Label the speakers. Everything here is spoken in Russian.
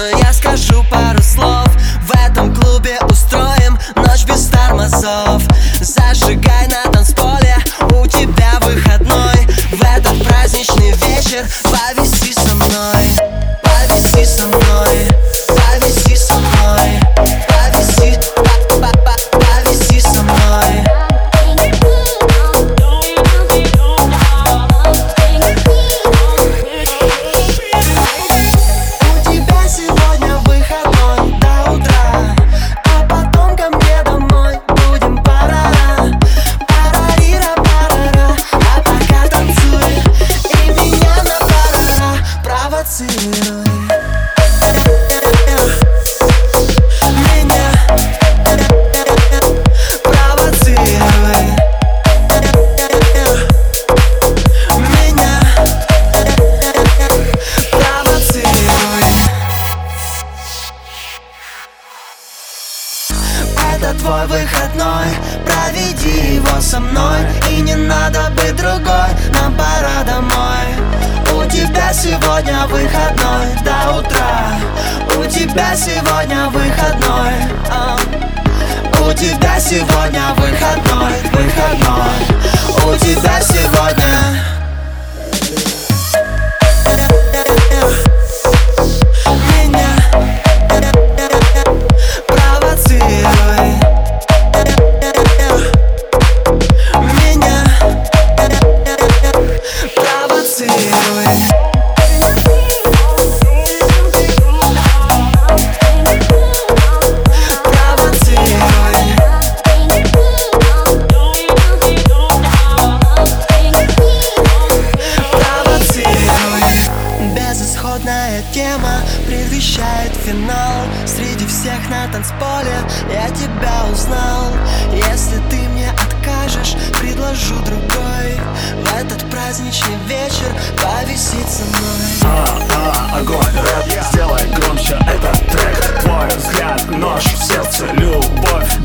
Speaker 1: Но я скажу пару слов. В этом клубе устроим ночь без тормозов. Зажигай на танцполе. Это твой выходной Проведи его со мной И не надо быть другой Нам пора домой тебя сегодня выходной. До утра. У тебя сегодня выходной. А. У тебя сегодня выходной. Выходной всех на танцполе я тебя узнал. Если ты мне откажешь, предложу другой. В этот праздничный вечер повисеть со мной.
Speaker 2: А, а, огонь, рэп, сделай громче этот трек. Твой взгляд, нож в сердце, любовь